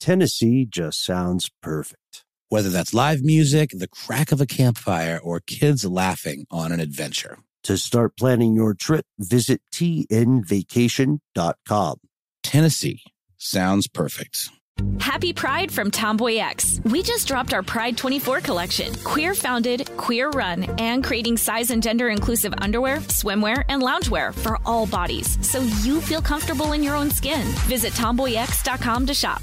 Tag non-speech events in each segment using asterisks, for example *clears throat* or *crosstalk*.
Tennessee just sounds perfect. Whether that's live music, the crack of a campfire, or kids laughing on an adventure. To start planning your trip, visit tnvacation.com. Tennessee sounds perfect. Happy Pride from Tomboy X. We just dropped our Pride 24 collection. Queer founded, queer run, and creating size and gender inclusive underwear, swimwear, and loungewear for all bodies so you feel comfortable in your own skin. Visit tomboyx.com to shop.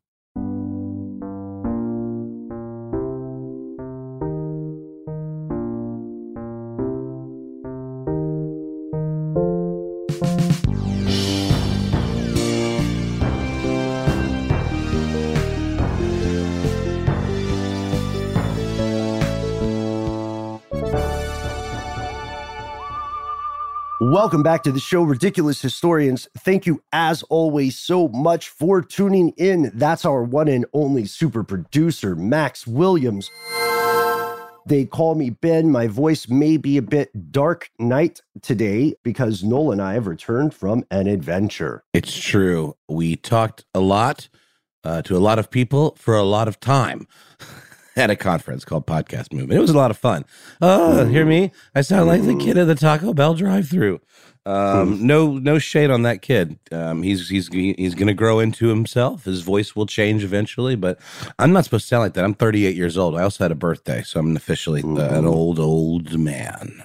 Welcome back to the show, Ridiculous Historians. Thank you, as always, so much for tuning in. That's our one and only super producer, Max Williams. They call me Ben. My voice may be a bit dark knight today because Noel and I have returned from an adventure. It's true. We talked a lot uh, to a lot of people for a lot of time. *laughs* *laughs* at a conference called Podcast Movement. It was a lot of fun. Oh, hear me? I sound like the kid at the Taco Bell drive-through. Um, no, no shade on that kid. Um, he's he's he's going to grow into himself. His voice will change eventually, but I'm not supposed to sound like that. I'm 38 years old. I also had a birthday, so I'm officially uh, an old old man.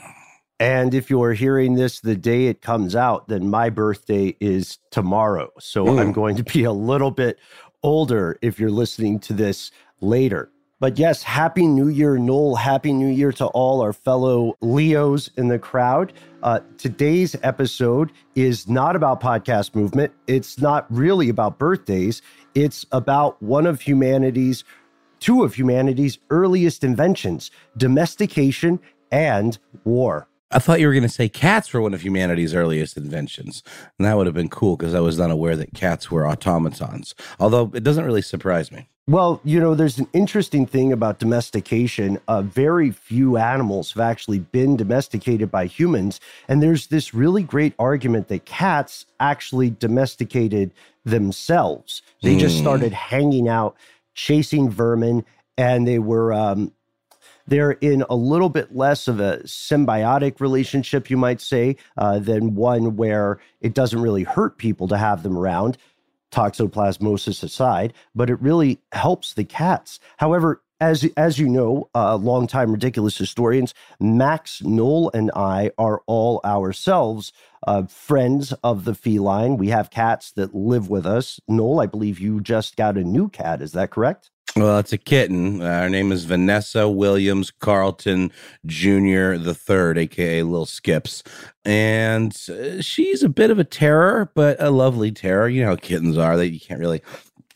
And if you're hearing this the day it comes out, then my birthday is tomorrow. So Mm. I'm going to be a little bit older if you're listening to this later. But yes, Happy New Year, Noel. Happy New Year to all our fellow Leos in the crowd. Uh, today's episode is not about podcast movement. It's not really about birthdays. It's about one of humanity's, two of humanity's earliest inventions domestication and war. I thought you were going to say cats were one of humanity's earliest inventions, and that would have been cool because I was not aware that cats were automatons. Although it doesn't really surprise me. Well, you know, there's an interesting thing about domestication. Uh, very few animals have actually been domesticated by humans. And there's this really great argument that cats actually domesticated themselves. They just Hmm. started hanging out, chasing vermin, and they were. Um, they're in a little bit less of a symbiotic relationship, you might say, uh, than one where it doesn't really hurt people to have them around toxoplasmosis aside, but it really helps the cats. However, as as you know, uh, longtime ridiculous historians, Max Noel and I are all ourselves uh, friends of the feline. We have cats that live with us. Noel, I believe you just got a new cat. Is that correct? Well, it's a kitten. Uh, her name is Vanessa Williams Carlton Jr. the third, aka Lil Skips, and uh, she's a bit of a terror, but a lovely terror. You know how kittens are; that you can't really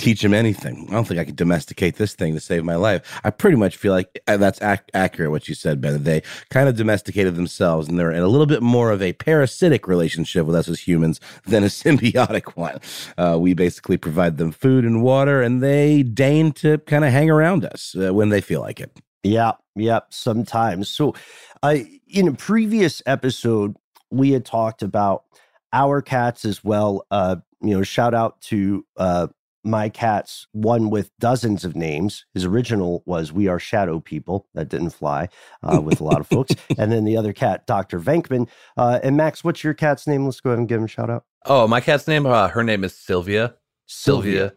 teach them anything. I don't think I could domesticate this thing to save my life. I pretty much feel like uh, that's ac- accurate what you said, Ben. They kind of domesticated themselves, and they're in a little bit more of a parasitic relationship with us as humans than a *laughs* symbiotic one. Uh, we basically provide them food and water, and they deign to kind of hang around us uh, when they feel like it. Yeah, yeah, sometimes. So, uh, in a previous episode, we had talked about our cats as well. Uh, you know, shout out to uh, my cats, one with dozens of names. His original was We Are Shadow People. That didn't fly uh, with a lot of folks. *laughs* And then the other cat, Dr. Venkman. Uh, and Max, what's your cat's name? Let's go ahead and give him a shout out. Oh, my cat's name. Uh, her name is Sylvia. Sylvia.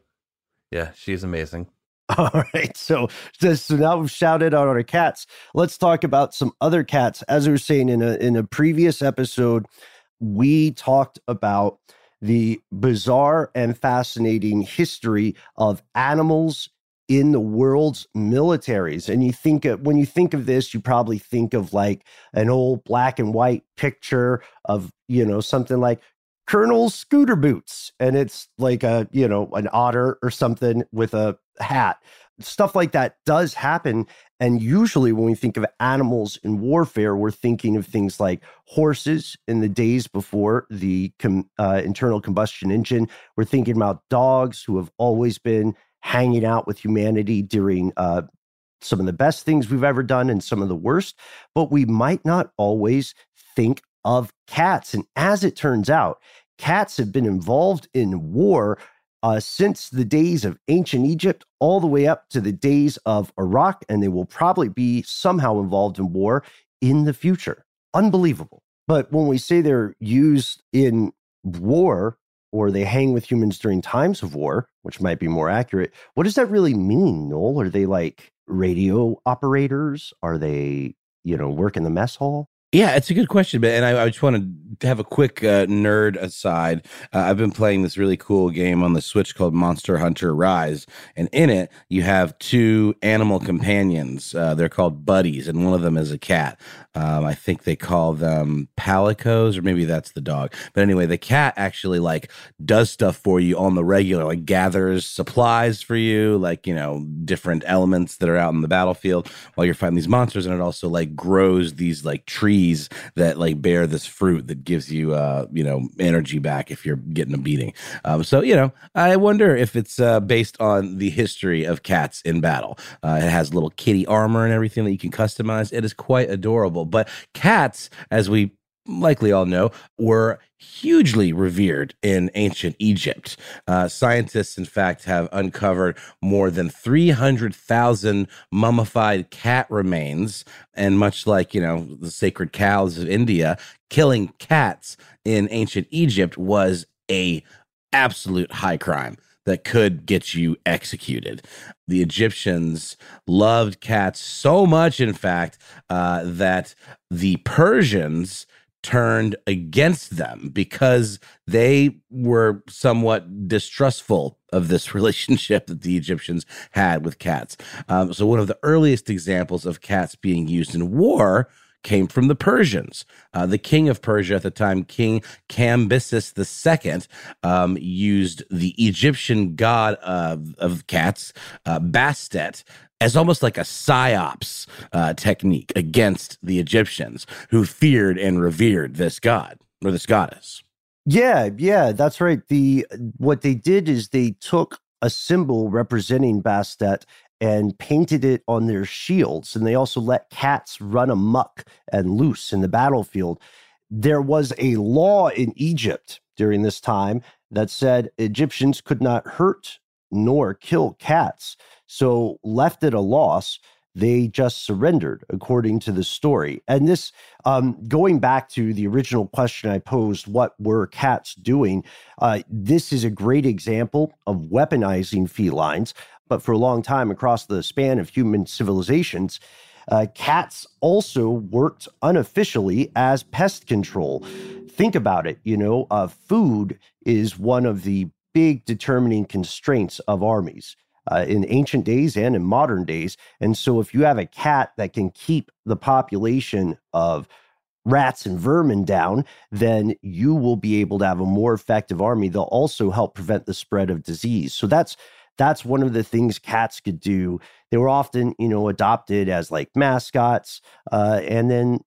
Yeah, she's amazing. *laughs* All right. So, so so now we've shouted out our cats. Let's talk about some other cats. As I was saying in a in a previous episode, we talked about the bizarre and fascinating history of animals in the world's militaries. And you think of, when you think of this, you probably think of like an old black and white picture of, you know, something like Colonel's scooter boots. And it's like a, you know, an otter or something with a hat. Stuff like that does happen. And usually when we think of animals in warfare, we're thinking of things like horses in the days before the com- uh, internal combustion engine. We're thinking about dogs who have always been hanging out with humanity during uh, some of the best things we've ever done and some of the worst, but we might not always think of cats. And as it turns out, cats have been involved in war uh, since the days of ancient Egypt all the way up to the days of Iraq, and they will probably be somehow involved in war in the future. Unbelievable. But when we say they're used in war, or they hang with humans during times of war, which might be more accurate. What does that really mean, Noel? Are they like radio operators? Are they, you know, work in the mess hall? Yeah, it's a good question, but and I, I just want to have a quick uh, nerd aside. Uh, I've been playing this really cool game on the Switch called Monster Hunter Rise, and in it you have two animal companions. Uh, they're called buddies, and one of them is a cat. Um, I think they call them palicos, or maybe that's the dog. But anyway, the cat actually like does stuff for you on the regular, like gathers supplies for you, like you know different elements that are out in the battlefield while you're fighting these monsters, and it also like grows these like trees that like bear this fruit that gives you uh you know energy back if you're getting a beating. Um so you know i wonder if it's uh based on the history of cats in battle. Uh, it has little kitty armor and everything that you can customize. It is quite adorable but cats as we likely all know, were hugely revered in ancient Egypt. Uh, scientists, in fact, have uncovered more than 300,000 mummified cat remains. And much like, you know, the sacred cows of India, killing cats in ancient Egypt was a absolute high crime that could get you executed. The Egyptians loved cats so much, in fact, uh, that the Persians turned against them because they were somewhat distrustful of this *laughs* relationship that the Egyptians had with cats. Um, so, one of the earliest examples of cats being used in war came from the Persians. Uh, the king of Persia at the time, King Cambyses II, um, used the Egyptian god of, of cats, uh, Bastet, as almost like a psyops uh, technique against the Egyptians who feared and revered this god or this goddess. Yeah, yeah, that's right. The what they did is they took a symbol representing Bastet and painted it on their shields. And they also let cats run amuck and loose in the battlefield. There was a law in Egypt during this time that said Egyptians could not hurt nor kill cats. So, left at a loss, they just surrendered, according to the story. And this, um, going back to the original question I posed, what were cats doing? Uh, this is a great example of weaponizing felines. But for a long time, across the span of human civilizations, uh, cats also worked unofficially as pest control. Think about it, you know, uh, food is one of the big determining constraints of armies uh, in ancient days and in modern days. And so, if you have a cat that can keep the population of rats and vermin down, then you will be able to have a more effective army. They'll also help prevent the spread of disease. So that's that's one of the things cats could do. They were often, you know, adopted as like mascots, uh, and then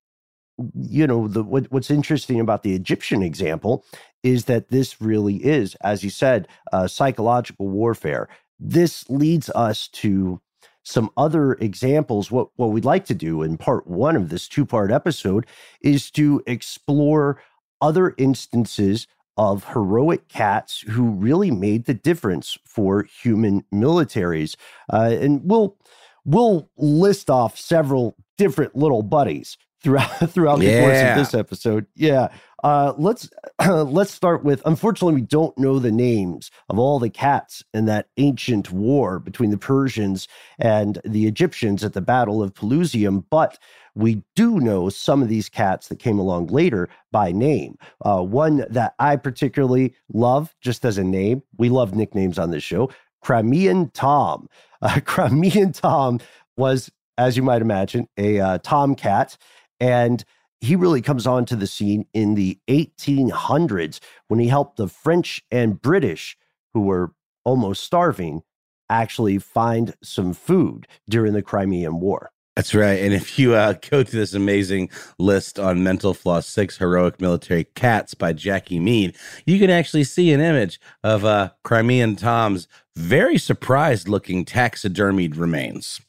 you know the what, what's interesting about the Egyptian example is that this really is, as you said, uh, psychological warfare this leads us to some other examples. What, what we'd like to do in part one of this two part episode is to explore other instances of heroic cats who really made the difference for human militaries. Uh, and we'll we'll list off several different little buddies throughout *laughs* throughout the course of this episode. Yeah. Uh, let's *clears throat* let's start with. Unfortunately, we don't know the names of all the cats in that ancient war between the Persians and the Egyptians at the Battle of Pelusium, but we do know some of these cats that came along later by name. Uh, one that I particularly love, just as a name. We love nicknames on this show. Crimean Tom. *laughs* Uh, Crimean Tom was, as you might imagine, a uh, tomcat. And he really comes onto the scene in the 1800s when he helped the French and British, who were almost starving, actually find some food during the Crimean War. That's right. And if you uh, go to this amazing list on Mental Floss Six Heroic Military Cats by Jackie Mead, you can actually see an image of uh, Crimean Tom's very surprised looking taxidermied remains.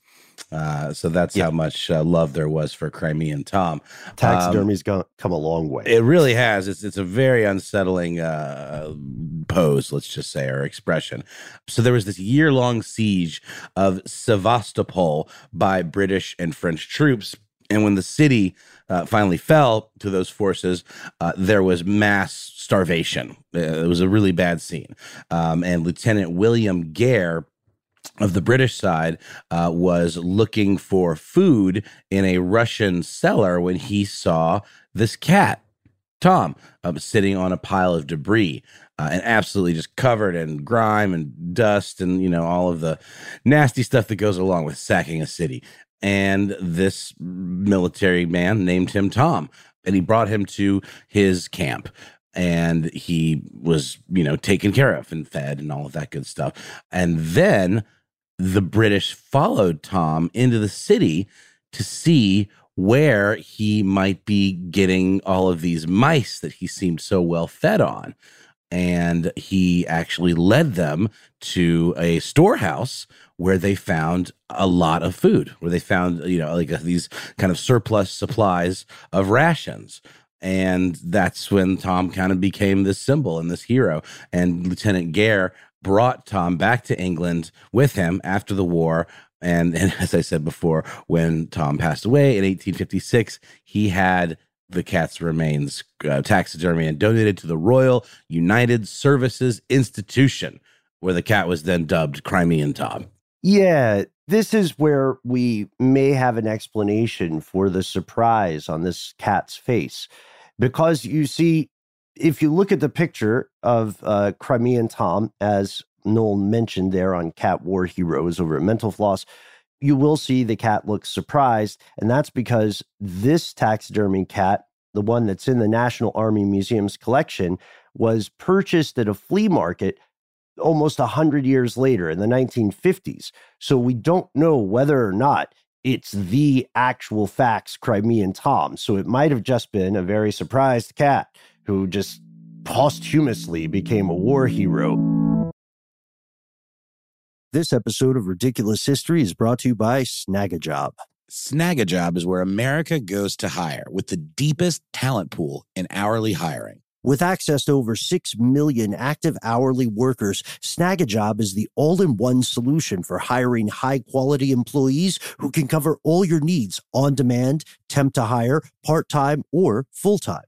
Uh, so that's yeah. how much uh, love there was for Crimean Tom. Taxidermy's um, come a long way. It really has. It's it's a very unsettling uh, pose, let's just say, or expression. So there was this year long siege of Sevastopol by British and French troops, and when the city uh, finally fell to those forces, uh, there was mass starvation. Uh, it was a really bad scene, um, and Lieutenant William Gair of the British side uh, was looking for food in a Russian cellar when he saw this cat, Tom, uh, sitting on a pile of debris. Uh, and absolutely just covered in grime and dust and you know all of the nasty stuff that goes along with sacking a city and this military man named him tom and he brought him to his camp and he was you know taken care of and fed and all of that good stuff and then the British followed Tom into the city to see where he might be getting all of these mice that he seemed so well fed on. And he actually led them to a storehouse where they found a lot of food, where they found, you know, like uh, these kind of surplus supplies of rations. And that's when Tom kind of became this symbol and this hero. And Lieutenant Gair brought Tom back to England with him after the war. And, and *laughs* as I said before, when Tom passed away in 1856, he had the cat's remains uh, taxidermy and donated to the Royal United Services Institution, where the cat was then dubbed Crimean Tom. Yeah, this is where we may have an explanation for the surprise on this cat's face. Because you see, if you look at the picture of uh, Crimean Tom, as Noel mentioned there on Cat War Heroes over at Mental Floss, you will see the cat looks surprised. And that's because this taxidermy cat, the one that's in the National Army Museum's collection, was purchased at a flea market almost 100 years later in the 1950s. So we don't know whether or not it's the actual facts Crimean Tom. So it might have just been a very surprised cat who just posthumously became a war hero. This episode of Ridiculous History is brought to you by Snagajob. Snagajob is where America goes to hire with the deepest talent pool in hourly hiring. With access to over 6 million active hourly workers, Snagajob is the all in one solution for hiring high quality employees who can cover all your needs on demand, temp to hire, part time, or full time.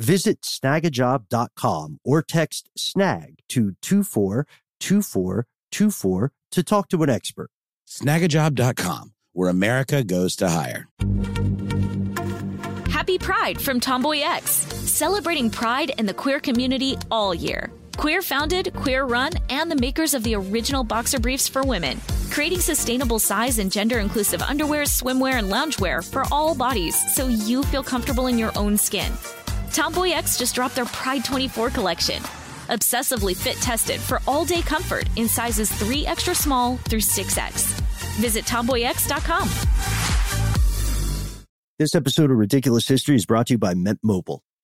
Visit snagajob.com or text snag to 242424 to talk to an expert. Snagajob.com, where America goes to hire. Happy Pride from Tomboy X, celebrating pride in the queer community all year. Queer founded, queer run, and the makers of the original boxer briefs for women, creating sustainable size and gender inclusive underwear, swimwear, and loungewear for all bodies so you feel comfortable in your own skin. Tomboy X just dropped their Pride 24 collection. Obsessively fit tested for all day comfort in sizes 3 extra small through 6X. Visit tomboyx.com. This episode of Ridiculous History is brought to you by Mint Mobile.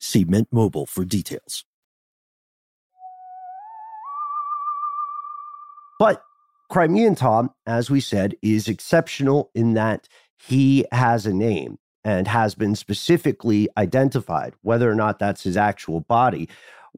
See Mint Mobile for details. But Crimean Tom, as we said, is exceptional in that he has a name and has been specifically identified, whether or not that's his actual body.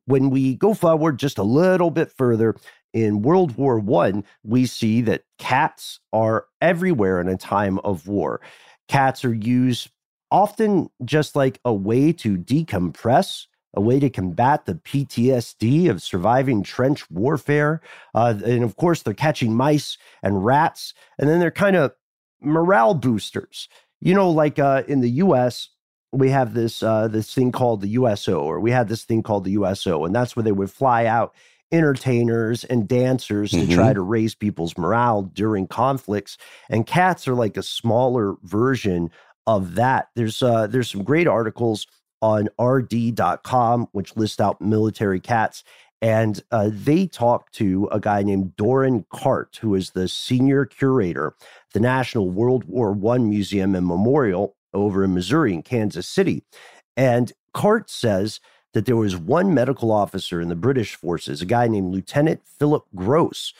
When we go forward just a little bit further, in World War One, we see that cats are everywhere in a time of war. Cats are used often just like a way to decompress, a way to combat the PTSD of surviving trench warfare. Uh, and of course, they're catching mice and rats, and then they're kind of morale boosters. You know, like uh, in the US, we have this uh, this thing called the USO, or we had this thing called the USO, and that's where they would fly out entertainers and dancers mm-hmm. to try to raise people's morale during conflicts. And cats are like a smaller version of that. There's uh, there's some great articles on rd.com which list out military cats and uh, they talked to a guy named Doran Cart, who is the senior curator, the National World War One Museum and Memorial over in Missouri in Kansas City. And Cart says that there was one medical officer in the British forces, a guy named Lieutenant Philip Gosse,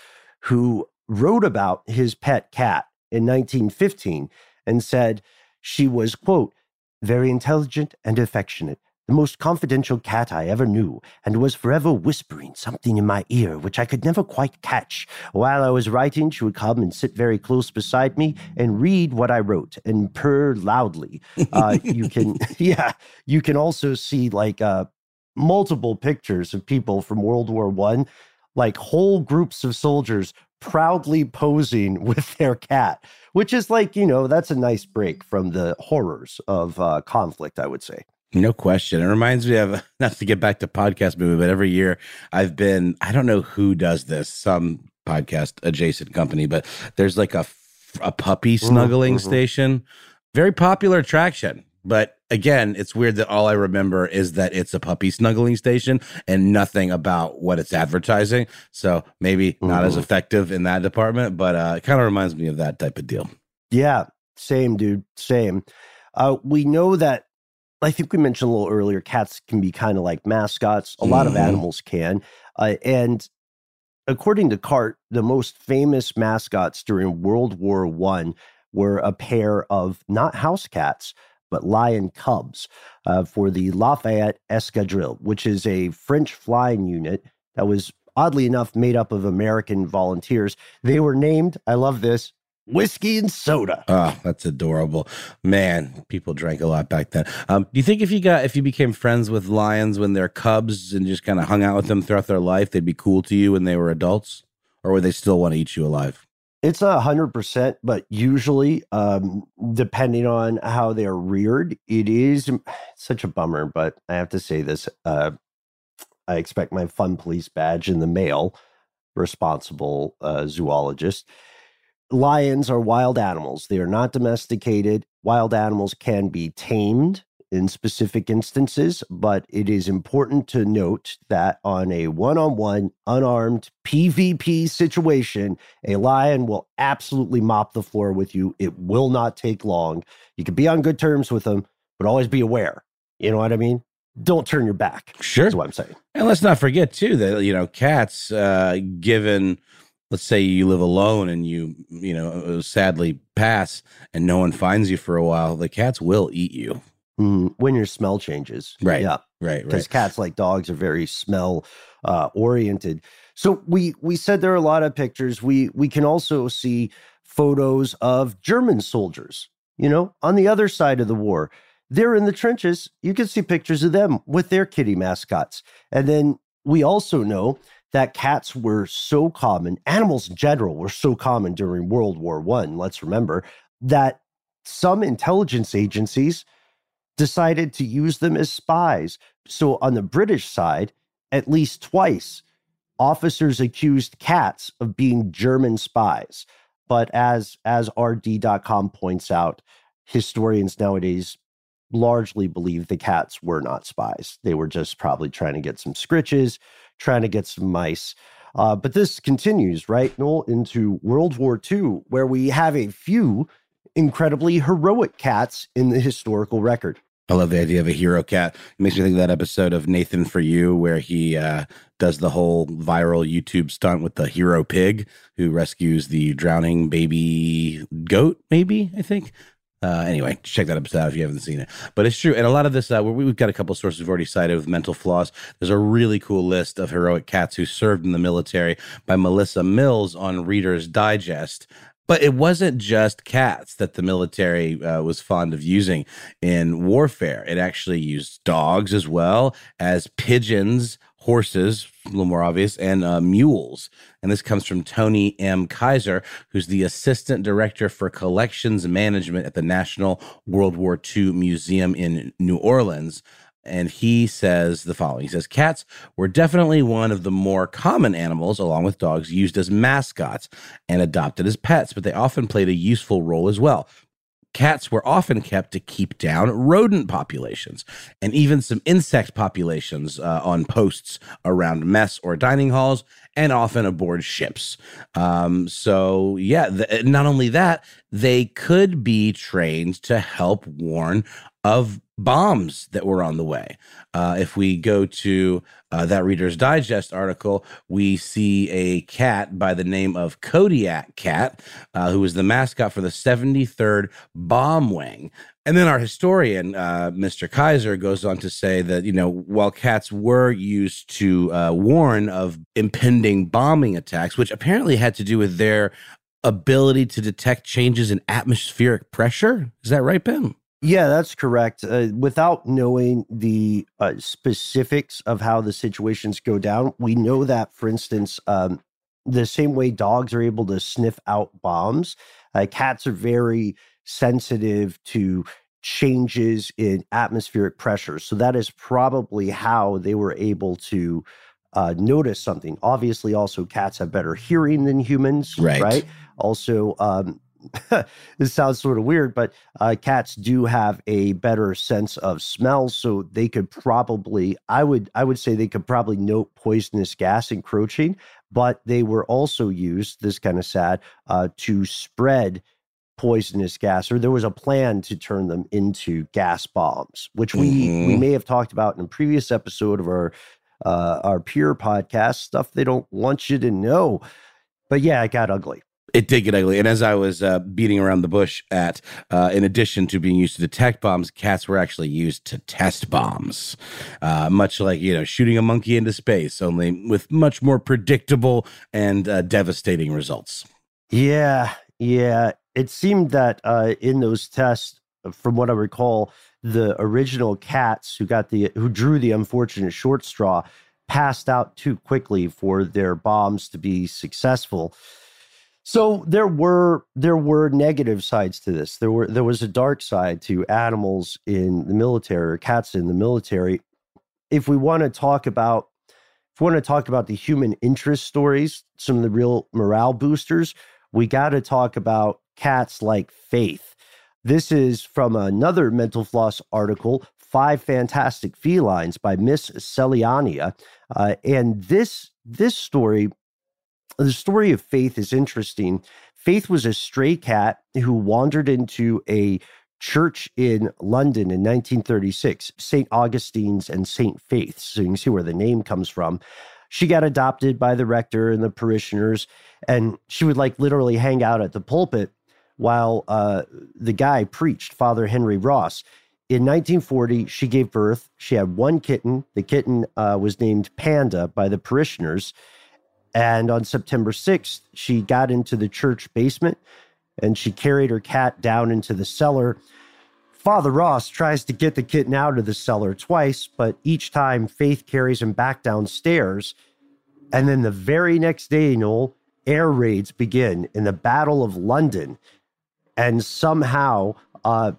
who wrote about his pet cat in 1915 and said she was, quote, very intelligent and affectionate, the most confidential cat I ever knew, and was forever whispering something in my ear which I could never quite catch. While I was writing, she would come and sit very close beside me and read what I wrote and purr loudly. Uh, you can, *laughs* *laughs* yeah, you can also see like uh, multiple pictures of people from World War One, like whole groups of soldiers proudly posing *laughs* with their cat, which is like, you know, that's a nice break from the horrors of uh, conflict, I would say. No question. It reminds me of *laughs* not to get back to podcast movie, but every year I've been, I don't know who does this, some podcast adjacent company, but there's like a, a puppy mm-hmm, snuggling mm-hmm. station. Very popular attraction. But again, it's weird that all I remember is that it's a puppy snuggling station and nothing about what it's advertising. So maybe mm-hmm. not as mm-hmm. effective in that department, but uh, it kind of reminds me of that type of deal. Yeah, same, dude. Same. Uh, we know that, I think we mentioned a little earlier, cats can be kind of like mascots. A mm-hmm. lot of mm-hmm. animals can. Uh, and according to Cart, the most famous mascots during World War One were a pair of not house cats, but lion cubs uh, for the Lafayette Escadrille, which is a French flying unit that was oddly enough made up of American volunteers. They were named, I love this, whiskey and soda. Oh, that's adorable. Man, people drank a lot back then. Um, do you think if you got if you became friends with lions when they're cubs and just kind of hung out with them throughout their life, they'd be cool to you when they were adults? Or would they still want to eat you alive? It's a hundred percent, but usually, um, depending on how they're reared, it is *sighs* such a bummer. But I have to say this: uh, I expect my fun police badge in the mail. Responsible uh, zoologist. Lions are wild animals. They are not domesticated. Wild animals can be tamed in specific instances, but it is important to note that on a one on one, unarmed PvP situation, a lion will absolutely mop the floor with you. It will not take long. You can be on good terms with them, but always be aware. You know what I mean? Don't turn your back. Sure. That's what I'm saying. And let's not forget, too, that, you know, cats, uh, given let's say you live alone and you you know sadly pass and no one finds you for a while the cats will eat you Mm, when your smell changes. Right. Yeah. Right. Because right. cats, like dogs, are very smell uh, oriented. So we we said there are a lot of pictures. We we can also see photos of German soldiers. You know, on the other side of the war, they're in the trenches. You can see pictures of them with their kitty mascots. And then we also know that cats were so common, animals in general were so common during World War One, let's remember, that some intelligence agencies decided to use them as spies. So on the British side, at least twice, officers accused cats of being German spies. But as as rd.com points out, historians nowadays largely believe the cats were not spies. They were just probably trying to get some scritches, trying to get some mice. Uh, but this continues, right, Noel, into World War II, where we have a few incredibly heroic cats in the historical record. I love the idea of a hero cat. It makes me think of that episode of Nathan for You where he uh, does the whole viral YouTube stunt with the hero pig who rescues the drowning baby goat, maybe, I think. Uh, anyway, check that episode out if you haven't seen it. But it's true. And a lot of this, uh, we've got a couple sources we've already cited with Mental Floss. There's a really cool list of heroic cats who served in the military by Melissa Mills on Reader's Digest. But it wasn't just cats that the military uh, was fond of using in warfare. It actually used dogs as well as pigeons, horses, a little more obvious, and uh, mules. And this comes from Toni M. Kiser, who's the assistant director for collections management at the National World War II Museum in New Orleans. And he says the following He says, Cats were definitely one of the more common animals, along with dogs, used as mascots and adopted as pets, but they often played a useful role as well. Cats were often kept to keep down rodent populations and even some insect populations uh, on posts around mess or dining halls and often aboard ships. Um, so, yeah, the, not only that, they could be trained to help warn of bombs that were on the way. Uh, if we go to uh, that Reader's Digest article, we see a cat by the name of Kodiak Cat, uh, who was the mascot for the 73rd Bomb Wing. And then our historian, uh, Mr. Kiser, goes on to say that, you know, while cats were used to uh, warn of impending bombing attacks, which apparently had to do with their ability to detect changes in atmospheric pressure. Is that right, Ben? Yeah, that's correct. Uh, without knowing the uh, specifics of how the situations go down, we know that, for instance, um, the same way dogs are able to sniff out bombs, uh, cats are very sensitive to changes in atmospheric pressure. So that is probably how they were able to uh, notice something. Obviously, also cats have better hearing than humans, right? right? Also, um, *laughs* this sounds sort of weird, but uh, cats do have a better sense of smell, so they could probably, I would, I would say they could probably note poisonous gas encroaching. But they were also used. This kind of sad uh, to spread poisonous gas, or there was a plan to turn them into gas bombs, which we mm-hmm. we may have talked about in a previous episode of our uh, our peer podcast stuff they don't want you to know. But yeah, it got ugly. It did get ugly. And as I was uh, beating around the bush at, uh, in addition to being used to detect bombs, cats were actually used to test bombs. Uh, much like, you know, shooting a monkey into space, only with much more predictable and uh, devastating results. Yeah. Yeah. It seemed that uh, in those tests, from what I recall, the original cats who got the, who drew the unfortunate short straw passed out too quickly for their bombs to be successful. So there were there were negative sides to this. There were there was a dark side to animals in the military or cats in the military. If we want to talk about if we want to talk about the human interest stories, some of the real morale boosters, we got to talk about cats like Faith. This is from another Mental Floss article, Five Fantastic Felines by Miss Cellania. Uh, and this this story the story of Faith is interesting. Faith was a stray cat who wandered into a church in London in 1936, St. Augustine's and St. Faith's. So you can see where the name comes from. She got adopted by the rector and the parishioners, and she would like literally hang out at the pulpit while uh, the guy preached, Father Henry Ross. In 1940, she gave birth. She had one kitten. The kitten uh, was named Panda by the parishioners. And on September 6th, she got into the church basement and she carried her cat down into the cellar. Father Ross tries to get the kitten out of the cellar twice, but each time Faith carries him back downstairs. And then the very next day, Noel, air raids begin in the Battle of London. And somehow, uh,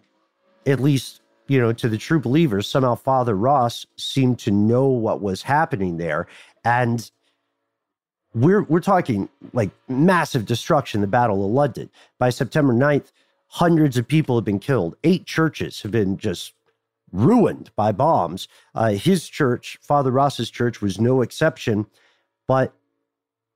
at least, you know, to the true believers, somehow Father Ross seemed to know what was happening there. And we're we're talking like massive destruction, the Battle of London. By September 9th, hundreds of people have been killed. Eight churches have been just ruined by bombs. Uh, his church, Father Ross's church, was no exception, but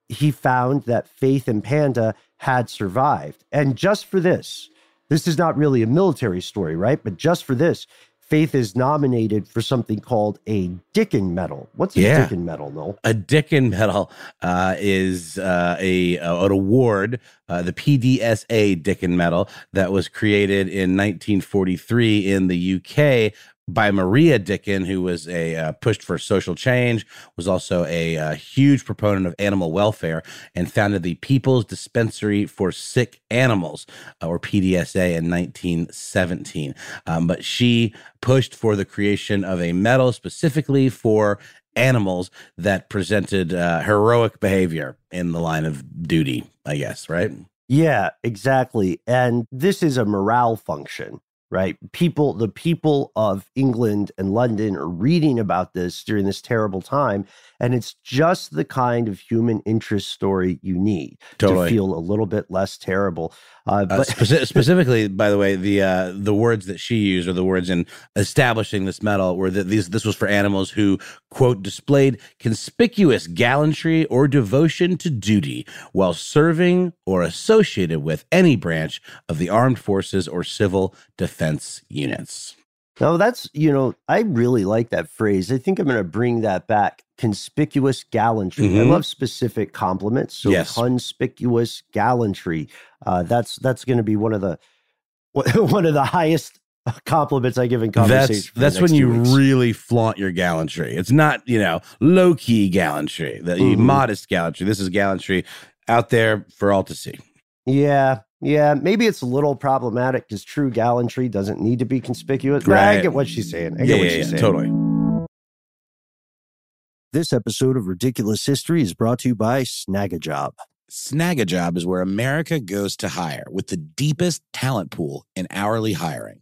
he found that Faith and Panda had survived. And just for this, this is not really a military story, right? But just for this, Faith is nominated for something called a Dickin Medal. What's a Yeah. Dickin Medal, Noel? A Dickin Medal uh, is uh, a an award, uh, the PDSA Dickin Medal that was created in 1943 in the UK by Maria Dickin, who was a uh, pushed for social change, was also a, uh huge proponent of animal welfare, and founded the People's Dispensary for Sick Animals, uh, or PDSA, in 1917. Um, but she pushed for the creation of a medal specifically for animals that presented uh, heroic behavior in the line of duty, I guess, right? Yeah, exactly. And this is a morale function, right? People, the people of England and London are reading about this during this terrible time. And it's just the kind of human interest story you need Totally. to feel a little bit less terrible. Uh, Uh, but speci- *laughs* specifically, by the way, the uh, the words that she used, or the words in establishing this medal, were that these this was for animals who quote displayed conspicuous gallantry or devotion to duty while serving or associated with any branch of the armed forces or civil defense units. No, that's, you know, I really like that phrase. I think I'm going to bring that back. Conspicuous gallantry. I Mhm. love specific compliments. So Yes. conspicuous gallantry. Uh, that's that's going to be one of the *laughs* one of the highest compliments I give in conversation. That's that's when you weeks. really flaunt your gallantry. It's not you know low key gallantry, the Mhm. modest gallantry. This is gallantry out there for all to see. Yeah, yeah. Maybe it's a little problematic because true gallantry doesn't need to be conspicuous. But I get what she's saying. I Yeah, get what yeah, she's yeah, saying. totally. This episode of Ridiculous History is brought to you by Snagajob. Snagajob is where America goes to hire with the deepest talent pool in hourly hiring.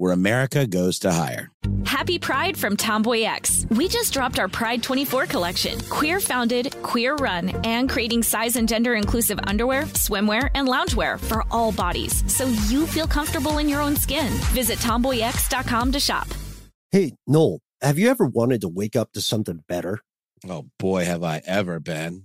where America goes to hire. Happy Pride from Tomboy X. We just dropped our Pride 24 collection. Queer founded, queer run, and creating size and gender inclusive underwear, swimwear, and loungewear for all bodies so you feel comfortable in your own skin. Visit tomboyx.com to shop. Hey, Noel, have you ever wanted to wake up to something better? Oh boy, have I ever been.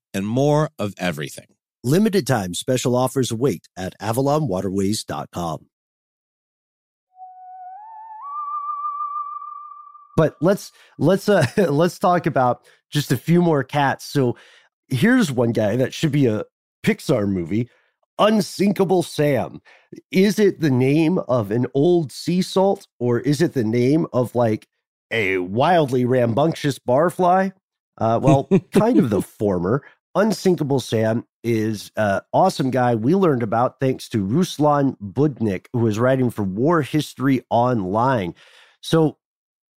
and more of everything. Limited time special offers await at avalonwaterways.com. But let's let's uh *laughs* let's talk about just a few more cats. So here's one guy that should be a Pixar movie Unsinkable Sam. Is it the name of an old sea salt or is it the name of like a wildly rambunctious barfly? Uh, well, kind of the *laughs* former. Unsinkable Sam is an awesome guy we learned about thanks to Ruslan Budnik, who is writing for War History Online. So,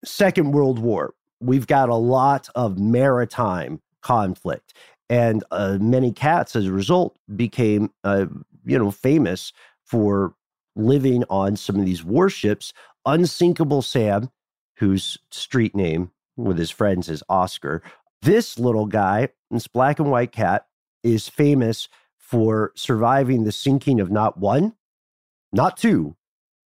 Second World War, we've got a lot of maritime conflict, and uh, many cats, as a result, became uh, you know famous for living on some of these warships. Unsinkable Sam, whose street name with his friends is Oscar. This little guy, this black and white cat, is famous for surviving the sinking of not one, not two,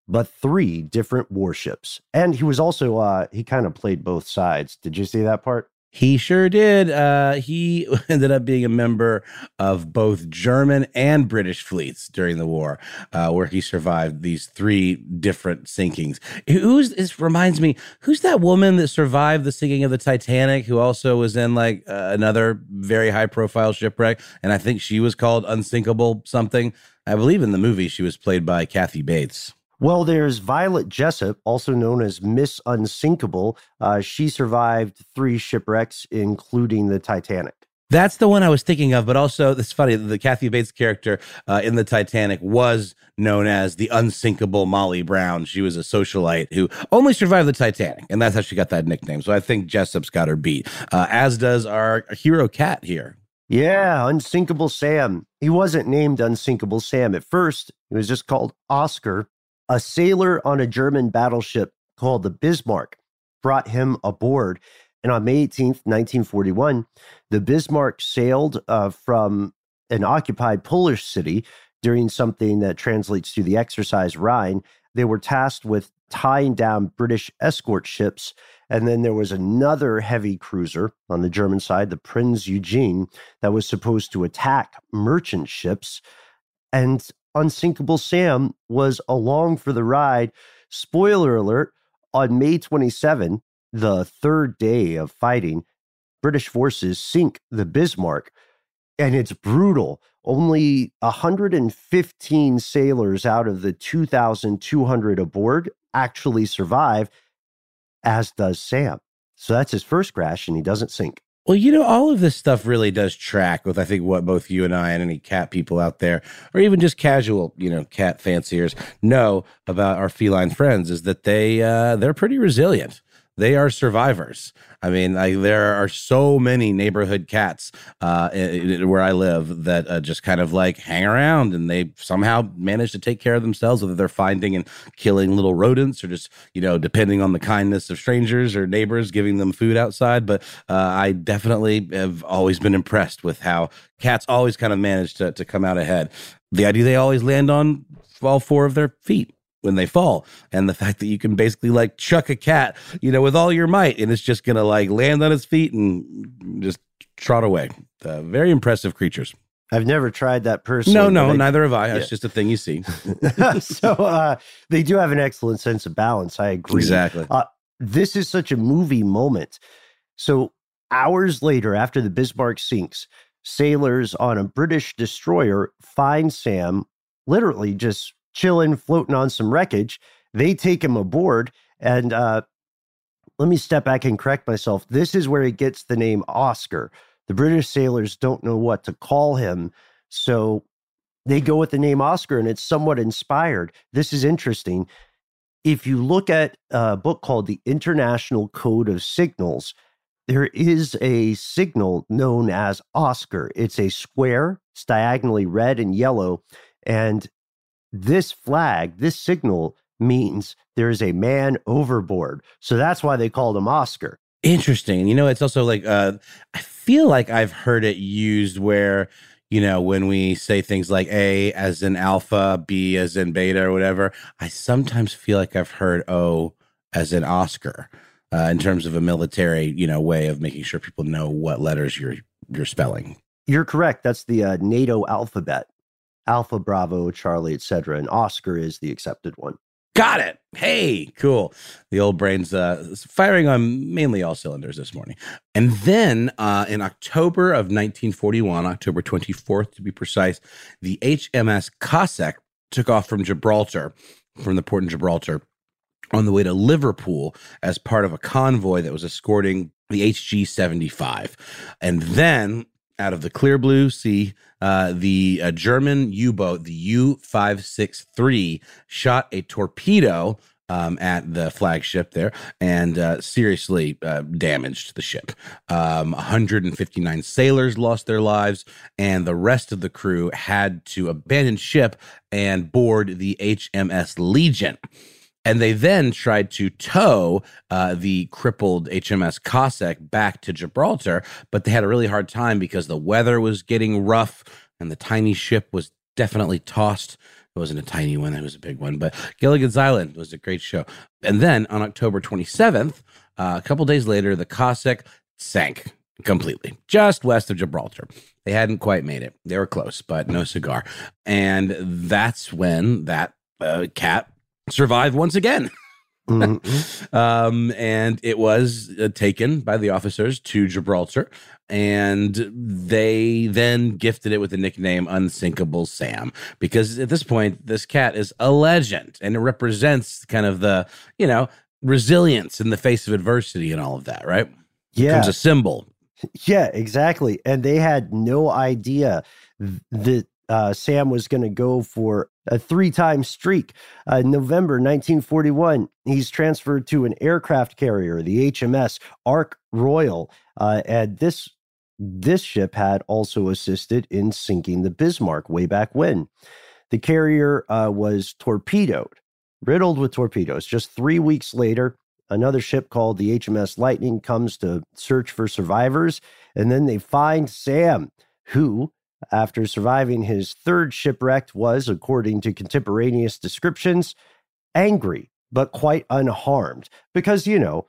but three different warships. And he was also uh he kind of played both sides. Did you see that part? He sure did. Uh, he *laughs* ended up being a member of both German and British fleets during the war, uh, where he survived these three different sinkings. Who's this reminds me? Who's that woman that survived the sinking of the Titanic? Who also was in like uh, another very high profile shipwreck, and I think she was called Unsinkable something. I believe in the movie she was played by Kathy Bates. Well, there's Violet Jessop, also known as Miss Unsinkable. Uh, she survived three shipwrecks, including the Titanic. That's the one I was thinking of, but also it's funny. The Kathy Bates character uh, in the Titanic was known as the unsinkable Molly Brown. She was a socialite who only survived the Titanic, and that's how she got that nickname. So I think Jessop's got her beat, uh, as does our hero cat here. Yeah, Unsinkable Sam. He wasn't named Unsinkable Sam at first. He was just called Oscar a sailor on a German battleship called the Bismarck brought him aboard. And on May 18th, 1941, the Bismarck sailed uh, from an occupied Polish city during something that translates to the exercise Rhine. They were tasked with tying down British escort ships. And then there was another heavy cruiser on the German side, the Prinz Eugen, that was supposed to attack merchant ships. And Unsinkable Sam was along for the ride. Spoiler alert on May 27, the third day of fighting, British forces sink the Bismarck, and it's brutal. Only 115 sailors out of the 2,200 aboard actually survive, as does Sam. So that's his first crash, and he doesn't sink. Well, you know, all of this stuff really does track with, I think, what both you and I and any cat people out there, or even just casual, you know, cat fanciers know about our feline friends is that they uh, they're pretty resilient they are survivors. I mean, I, there are so many neighborhood cats uh, where I live that uh, just kind of like hang around and they somehow manage to take care of themselves, whether they're finding and killing little rodents or just, you know, depending on the kindness of strangers or neighbors giving them food outside. But uh, I definitely have always been impressed with how cats always kind of manage to, to come out ahead. The idea they always land on all four of their feet when they fall and the fact that you can basically like chuck a cat you know with all your might and it's just gonna like land on its feet and just trot away uh, very impressive creatures I've never tried that personally. No, no, I, neither have I. Yeah. It's just a thing you see. *laughs* so uh, they do have an excellent sense of balance. I agree. Exactly. Uh, this is such a movie moment. So hours later, after the Bismarck sinks, sailors on a British destroyer find Sam literally just chilling, floating on some wreckage. They take him aboard. And uh, let me step back and correct myself. This is where he gets the name Oscar. The British sailors don't know what to call him. So they go with the name Oscar, and it's somewhat inspired. This is interesting. If you look at a book called The International Code of Signals, there is a signal known as Oscar. It's a square, it's diagonally red and yellow, and this flag, this signal means there is a man overboard. So that's why they called him Oscar. Interesting. You know, it's also like uh I feel like I've heard it used where you know, when we say things like A as in alpha, B as in beta, or whatever, I sometimes feel like I've heard O as in Oscar uh, in terms of a military, you know, way of making sure people know what letters you're you're spelling. You're correct. That's the uh, NATO alphabet. Alpha, Bravo, Charlie, etc. And Oscar is the accepted one. Got it. Hey, cool. The old brain's uh, firing on mainly all cylinders this morning. And then uh, in October of 1941, October 24th to be precise, the HMS Cossack took off from Gibraltar, from the port in Gibraltar, on the way to Liverpool as part of a convoy that was escorting the HG 75. And then out of the clear blue sea, uh, the uh, German U boat, the U 563, shot a torpedo um, at the flagship there and uh, seriously uh, damaged the ship. Um, 159 sailors lost their lives, and the rest of the crew had to abandon ship and board the HMS Legion. And they then tried to tow uh, the crippled HMS Cossack back to Gibraltar, but they had a really hard time because the weather was getting rough and the tiny ship was definitely tossed. It wasn't a tiny one, it was a big one, but Gilligan's Island was a great show. And then on October 27th, uh, a couple days later, the Cossack sank completely just west of Gibraltar. They hadn't quite made it. They were close, but no cigar. And that's when that uh, cat survived once again. *laughs* Mm-hmm. *laughs* um, and it was uh, taken by the officers to Gibraltar, and they then gifted it with the nickname Unsinkable Sam because at this point, this cat is a legend and it represents kind of the, you know, resilience in the face of adversity and all of that, right? Yeah. Becomes a symbol. Yeah, exactly. And they had no idea that uh, Sam was going to go for a three time streak. Uh, November 1941, he's transferred to an aircraft carrier, the HMS Ark Royal. Uh, and this, this ship had also assisted in sinking the Bismarck way back when. The carrier uh, was torpedoed, riddled with torpedoes. Just three weeks later, another ship called the HMS Lightning comes to search for survivors. And then they find Sam, who after surviving his third shipwreck, was, according to contemporaneous descriptions, angry but quite unharmed because, you know,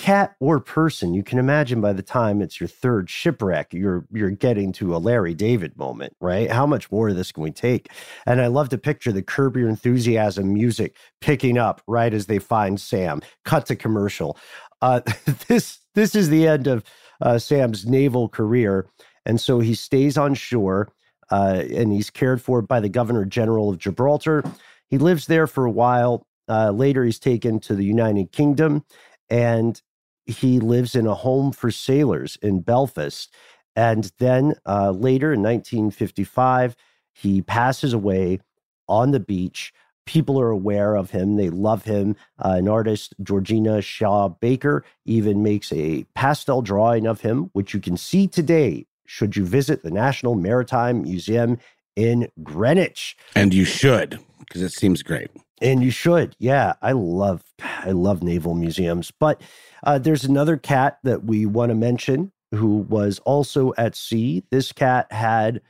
cat or person, you can imagine by the time it's your third shipwreck, you're you're getting to a Larry David moment, right? How much more of this can we take? And I love to picture the Curb Your Enthusiasm music picking up right as they find Sam. Cut to commercial. Uh, *laughs* this this is the end of uh, Sam's naval career. And so he stays on shore uh, and he's cared for by the governor general of Gibraltar. He lives there for a while. Uh, later, he's taken to the United Kingdom and he lives in a home for sailors in Belfast. And then uh, later in 1955, he passes away on the beach. People are aware of him. They love him. Uh, an artist, Georgina Shaw Baker, even makes a pastel drawing of him, which you can see today should you visit the National Maritime Museum in Greenwich. And you should, because it seems great. And you should. Yeah, I love I love naval museums. But uh, there's another cat that we want to mention who was also at sea. This cat had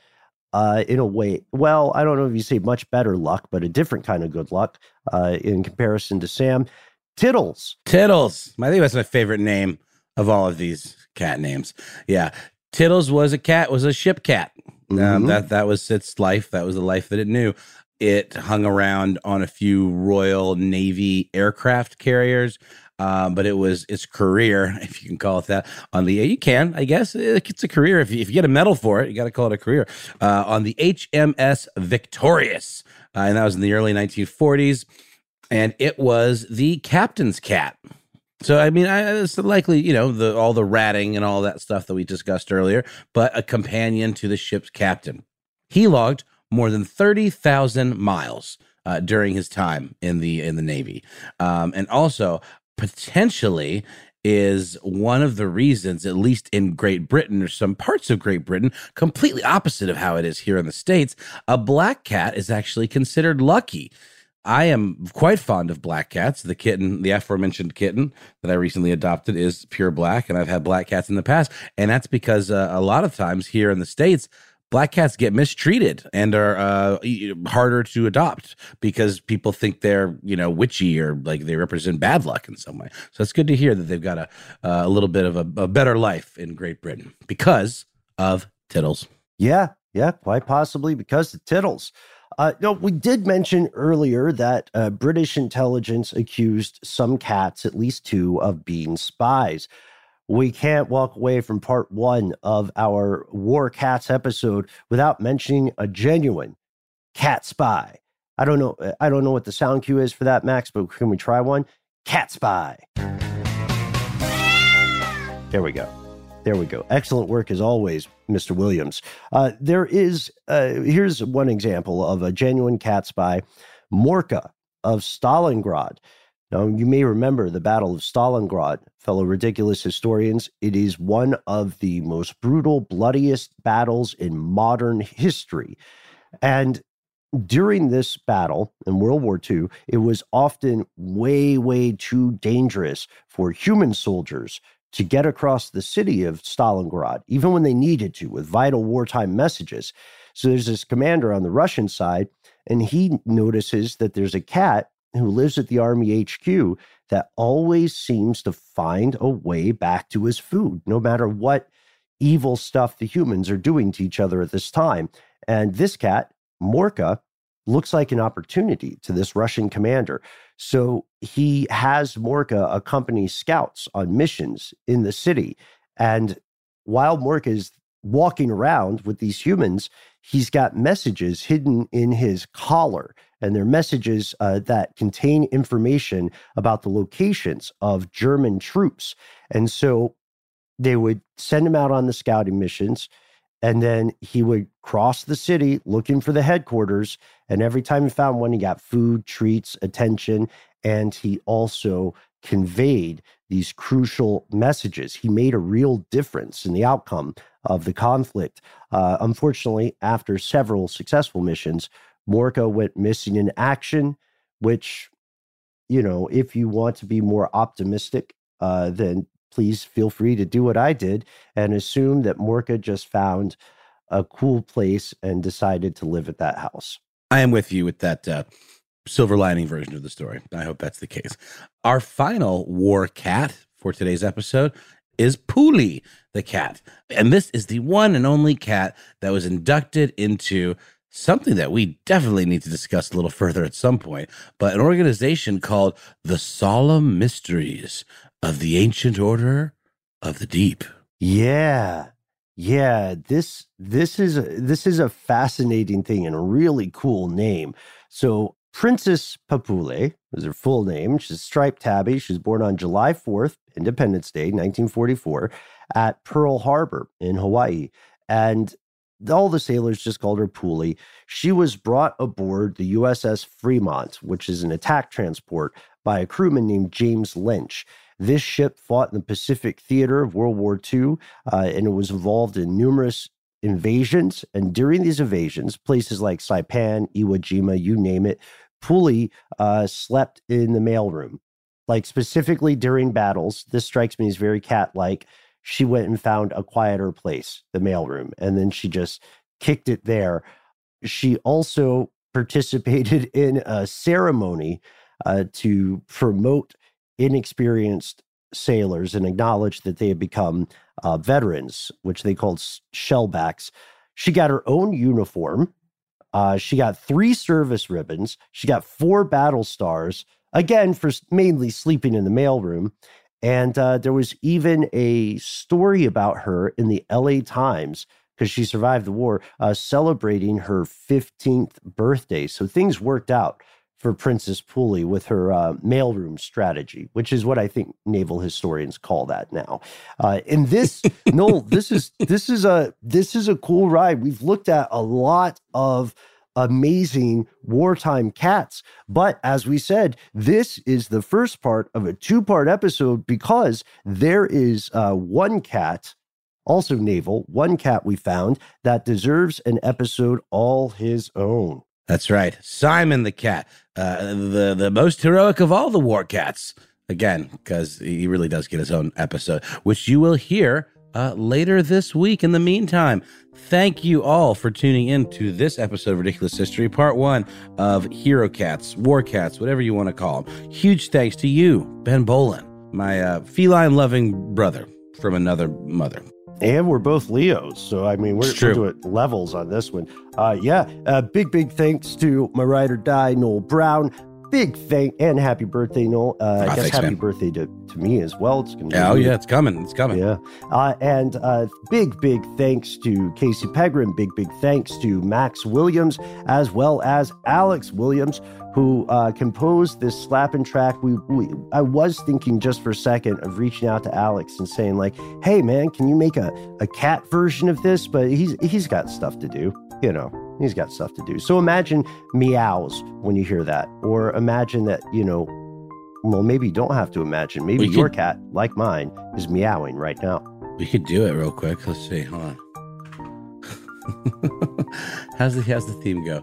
uh, in a way, well, I don't know if you say much better luck, but a different kind of good luck uh, in comparison to Sam. Tiddles. Tiddles. I think that's my favorite name of all of these cat names. Yeah. Tiddles was a cat, was a ship cat. Um, mm-hmm. Um, that that was its life. That was the life that it knew. It hung around on a few Royal Navy aircraft carriers, uh, but it was its career, *laughs* if you can call it that. On the you can, I guess, it's a career. If you, if you get a medal for it, you got to call it a career. Uh, on the HMS Victorious, uh, and that was in the early 1940s, and it was the captain's cat. So I mean, I, it's likely you know the all the ratting and all that stuff that we discussed earlier, but a companion to the ship's captain. He logged more than thirty thousand miles uh, during his time in the in the Navy, um, and also potentially is one of the reasons, at least in Great Britain or some parts of Great Britain, completely opposite of how it is here in the States, a black cat is actually considered lucky. I am quite fond of black cats. The kitten, the aforementioned kitten that I recently adopted, is pure black, and I've had black cats in the past. And that's because uh, a lot of times here in the States, black cats get mistreated and are uh, harder to adopt because people think they're, you know, witchy or like they represent bad luck in some way. So it's good to hear that they've got a, uh, a little bit of a, a better life in Great Britain because of Tiddles. Yeah, yeah, quite possibly because of Tiddles. Uh, no, we did mention earlier that uh, British intelligence accused some cats, at least two, of being spies. We can't walk away from part one of our War Cats episode without mentioning a genuine cat spy. I don't know. I don't know what the sound cue is for that, Max, but can we try one? Cat spy. There we go. There we go. Excellent work as always, Mr. Williams. Uh, there is, uh, here's one example of a genuine cat spy, Morka of Stalingrad. Now, you may remember the Battle of Stalingrad, fellow ridiculous historians. It is one of the most brutal, bloodiest battles in modern history. And during this battle in World War II, it was often way, way too dangerous for human soldiers to get across the city of Stalingrad, even when they needed to, with vital wartime messages. So there's this commander on the Russian side, and he notices that there's a cat who lives at the Army HQ that always seems to find a way back to his food, no matter what evil stuff the humans are doing to each other at this time. And this cat, Morka, looks like an opportunity to this Russian commander. So he has Morka accompany scouts on missions in the city. And while Morka is walking around with these humans, he's got messages hidden in his collar. And they're messages uh, that contain information about the locations of German troops. And so they would send him out on the scouting missions. And then he would cross the city looking for the headquarters. And every time he found one, he got food, treats, attention. And he also conveyed these crucial messages. He made a real difference in the outcome of the conflict. Uh, unfortunately, after several successful missions, Morka went missing in action, which, you know, if you want to be more optimistic, uh, then please feel free to do what I did and assume that Morka just found a cool place and decided to live at that house. I am with you with that uh, silver lining version of the story. I hope that's the case. Our final war cat for today's episode is Pooli the cat. And this is the one and only cat that was inducted into something that we definitely need to discuss a little further at some point, but an organization called the Solemn Mysteries of the ancient order of the deep. Yeah. Yeah, this this is this is a fascinating thing and a really cool name. So Princess Papule is her full name. She's a striped tabby. She was born on July 4th, Independence Day, 1944, at Pearl Harbor in Hawaii. And all the sailors just called her Pooli. She was brought aboard the USS Fremont, which is an attack transport, by a crewman named James Lynch. This ship fought in the Pacific theater of World War II, uh, and it was involved in numerous invasions. And during these invasions, places like Saipan, Iwo Jima, you name it, Pooli uh, slept in the mailroom. Like specifically during battles, this strikes me as very cat like. She went and found a quieter place, the mailroom, and then she just kicked it there. She also participated *laughs* in a ceremony uh, to promote inexperienced sailors and acknowledged that they had become uh, veterans, which they called shellbacks. She got her own uniform. Uh, she got three service ribbons. She got four battle stars, again, for mainly sleeping in the mailroom. And uh, there was even a story about her in the LA Times because she survived the war, uh, celebrating her 15th birthday. So things worked out for Princess Pooli with her uh, mailroom strategy, which is what I think naval historians call that now. Uh, and this, *laughs* no, this is this is a this is a cool ride. We've looked at a lot of amazing wartime cats, but as we said, this is the first part of a two part episode because there is uh, one cat. Also, naval, one cat we found that deserves an episode all his own. That's right. Simon the cat, uh, the, the most heroic of all the war cats. Again, because he really does get his own episode, which you will hear uh, later this week. In the meantime, thank you all for tuning in to this episode of Ridiculous History, part one of Hero Cats, War Cats, whatever you want to call them. Huge thanks to you, Ben Bowlin, my uh, feline loving brother from another mother. And we're both Leos. So, I mean, we're, we're doing levels on this one. Uh, yeah. Uh, big, big thanks to my ride or die, Noel Brown. Big thank and happy birthday, Noel. Uh, I Ah, guess thanks, happy man. birthday to, to me as well. It's gonna be Oh yeah, it's coming. It's coming. yeah. Uh, and uh, big, big thanks to Casey Pegram. Big, big thanks to Max Williams, as well as Alex Williams, who uh, composed this slapping track. We, we, I was thinking just for a second of reaching out to Alex and saying like, "Hey, man, can you make a, a cat version of this?" But he's he's got stuff to do, you know. He's got stuff to do. So imagine meows when you hear that, or imagine that you know well, maybe you don't have to imagine. Maybe We your could- cat, like mine, is meowing right now. We could do it real quick. Let's see. Hold on. *laughs* how's the how's the theme go?